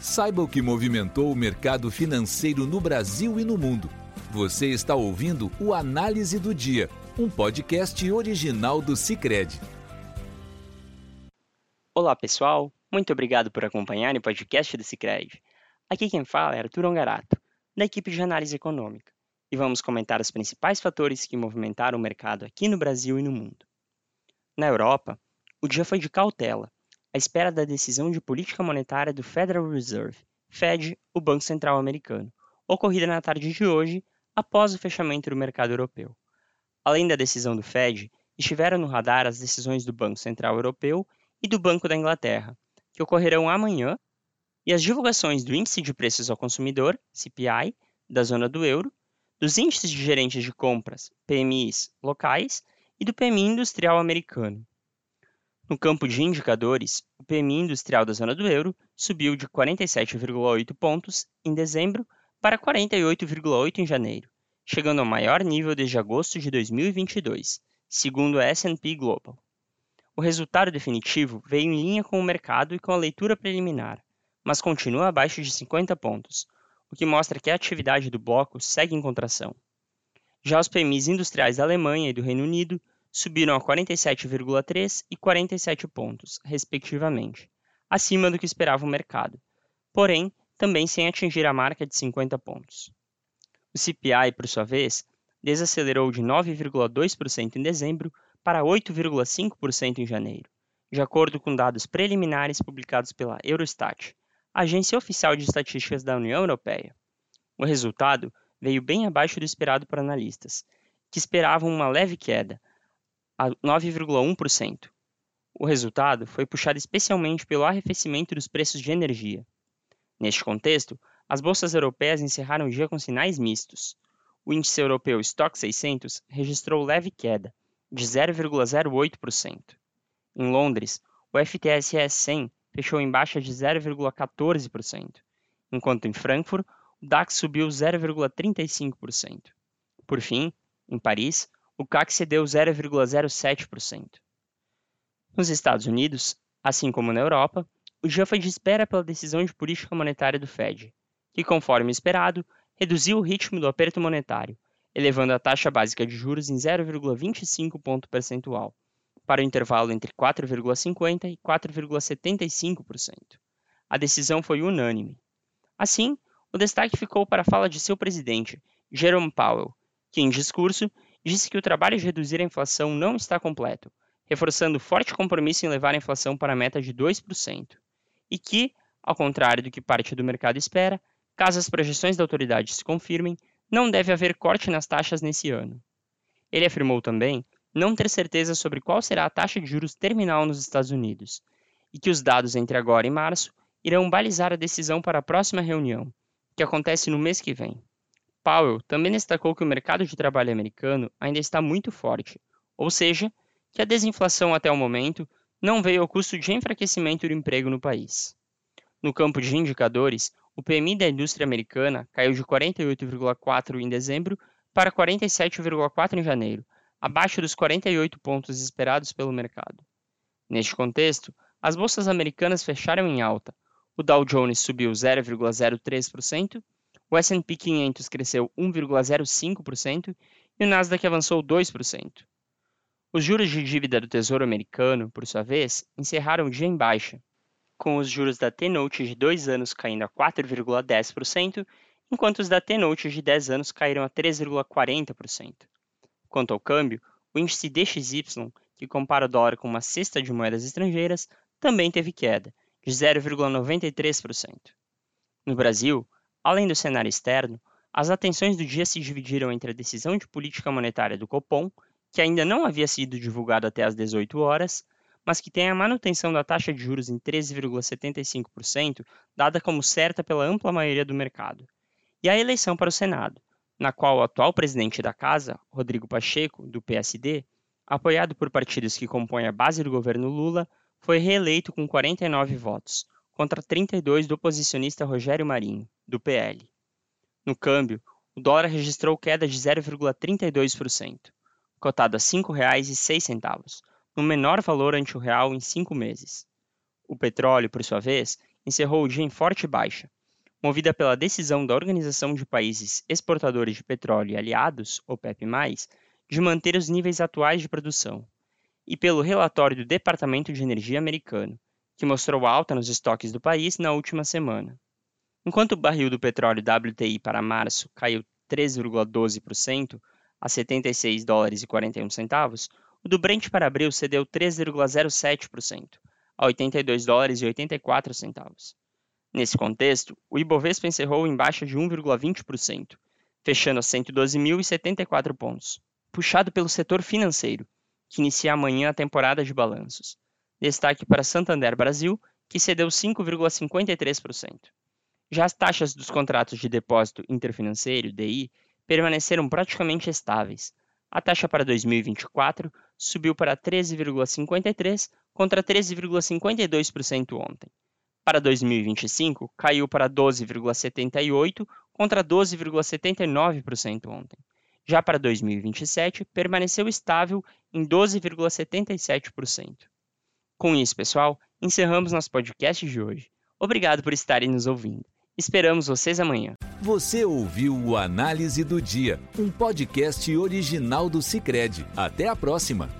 Saiba o que movimentou o mercado financeiro no Brasil e no mundo. Você está ouvindo o Análise do Dia, um podcast original do Cicred. Olá, pessoal. Muito obrigado por acompanhar o podcast do Cicred. Aqui quem fala é Arthur Ongarato, da equipe de análise econômica, e vamos comentar os principais fatores que movimentaram o mercado aqui no Brasil e no mundo. Na Europa, o dia foi de cautela, à espera da decisão de política monetária do Federal Reserve, Fed, o Banco Central Americano, ocorrida na tarde de hoje, após o fechamento do mercado europeu. Além da decisão do Fed, estiveram no radar as decisões do Banco Central Europeu e do Banco da Inglaterra, que ocorrerão amanhã, e as divulgações do Índice de Preços ao Consumidor, CPI, da zona do euro, dos índices de gerentes de compras, PMIs, locais, e do PMI industrial americano. No campo de indicadores, o PMI industrial da zona do euro subiu de 47,8 pontos em dezembro para 48,8 em janeiro, chegando ao maior nível desde agosto de 2022, segundo a S&P Global. O resultado definitivo veio em linha com o mercado e com a leitura preliminar, mas continua abaixo de 50 pontos, o que mostra que a atividade do bloco segue em contração. Já os PMIs industriais da Alemanha e do Reino Unido subiram a 47,3 e 47 pontos, respectivamente, acima do que esperava o mercado, porém também sem atingir a marca de 50 pontos. O CPI, por sua vez, desacelerou de 9,2% em dezembro para 8,5% em janeiro, de acordo com dados preliminares publicados pela Eurostat, agência oficial de estatísticas da União Europeia. O resultado veio bem abaixo do esperado por analistas, que esperavam uma leve queda, a 9,1%. O resultado foi puxado especialmente pelo arrefecimento dos preços de energia. Neste contexto, as bolsas europeias encerraram o dia com sinais mistos. O índice europeu Stock 600 registrou leve queda, de 0,08%. Em Londres, o FTSE 100 fechou em baixa de 0,14%, enquanto em Frankfurt o DAX subiu 0,35%. Por fim, em Paris, o CAC cedeu 0,07%. Nos Estados Unidos, assim como na Europa, o dia foi de espera pela decisão de política monetária do Fed, que, conforme esperado, reduziu o ritmo do aperto monetário, elevando a taxa básica de juros em 0,25 ponto percentual, para o intervalo entre 4,50% e 4,75%. A decisão foi unânime. Assim, o destaque ficou para a fala de seu presidente, Jerome Powell, que, em discurso, disse que o trabalho de reduzir a inflação não está completo, reforçando forte compromisso em levar a inflação para a meta de 2%, e que, ao contrário do que parte do mercado espera, caso as projeções da autoridade se confirmem, não deve haver corte nas taxas nesse ano. Ele afirmou também não ter certeza sobre qual será a taxa de juros terminal nos Estados Unidos, e que os dados entre agora e março irão balizar a decisão para a próxima reunião, que acontece no mês que vem. Powell também destacou que o mercado de trabalho americano ainda está muito forte, ou seja, que a desinflação até o momento não veio ao custo de enfraquecimento do emprego no país. No campo de indicadores, o PMI da indústria americana caiu de 48,4 em dezembro para 47,4 em janeiro, abaixo dos 48 pontos esperados pelo mercado. Neste contexto, as bolsas americanas fecharam em alta. O Dow Jones subiu 0,03%, o S&P 500 cresceu 1,05% e o Nasdaq avançou 2%. Os juros de dívida do Tesouro Americano, por sua vez, encerraram o dia em baixa, com os juros da T-Note de 2 anos caindo a 4,10%, enquanto os da T-Note de 10 anos caíram a 3,40%. Quanto ao câmbio, o índice DXY, que compara o dólar com uma cesta de moedas estrangeiras, também teve queda, de 0,93%. No Brasil, Além do cenário externo, as atenções do dia se dividiram entre a decisão de política monetária do Copom, que ainda não havia sido divulgada até às 18 horas, mas que tem a manutenção da taxa de juros em 13,75%, dada como certa pela ampla maioria do mercado, e a eleição para o Senado, na qual o atual presidente da casa, Rodrigo Pacheco, do PSD, apoiado por partidos que compõem a base do governo Lula, foi reeleito com 49 votos, contra 32 do oposicionista Rogério Marinho, do PL. No câmbio, o dólar registrou queda de 0,32%, cotado a R$ 5,06, no menor valor ante o real em cinco meses. O petróleo, por sua vez, encerrou o dia em forte baixa, movida pela decisão da Organização de Países Exportadores de Petróleo e Aliados, OPEP+, de manter os níveis atuais de produção, e pelo relatório do Departamento de Energia americano, que mostrou alta nos estoques do país na última semana. Enquanto o barril do petróleo WTI para março caiu 3,12% a 76 dólares e 41 centavos, o do Brent para abril cedeu 3,07% a 82 dólares e 84 centavos. Nesse contexto, o Ibovespa encerrou em baixa de 1,20%, fechando a 112.074 pontos, puxado pelo setor financeiro, que inicia amanhã a temporada de balanços. Destaque para Santander Brasil, que cedeu 5,53%. Já as taxas dos contratos de depósito interfinanceiro, DI, permaneceram praticamente estáveis. A taxa para 2024 subiu para 13,53% contra 13,52% ontem. Para 2025, caiu para 12,78% contra 12,79% ontem. Já para 2027, permaneceu estável em 12,77%. Com isso, pessoal, encerramos nosso podcast de hoje. Obrigado por estarem nos ouvindo. Esperamos vocês amanhã. Você ouviu o Análise do Dia, um podcast original do Cicred. Até a próxima!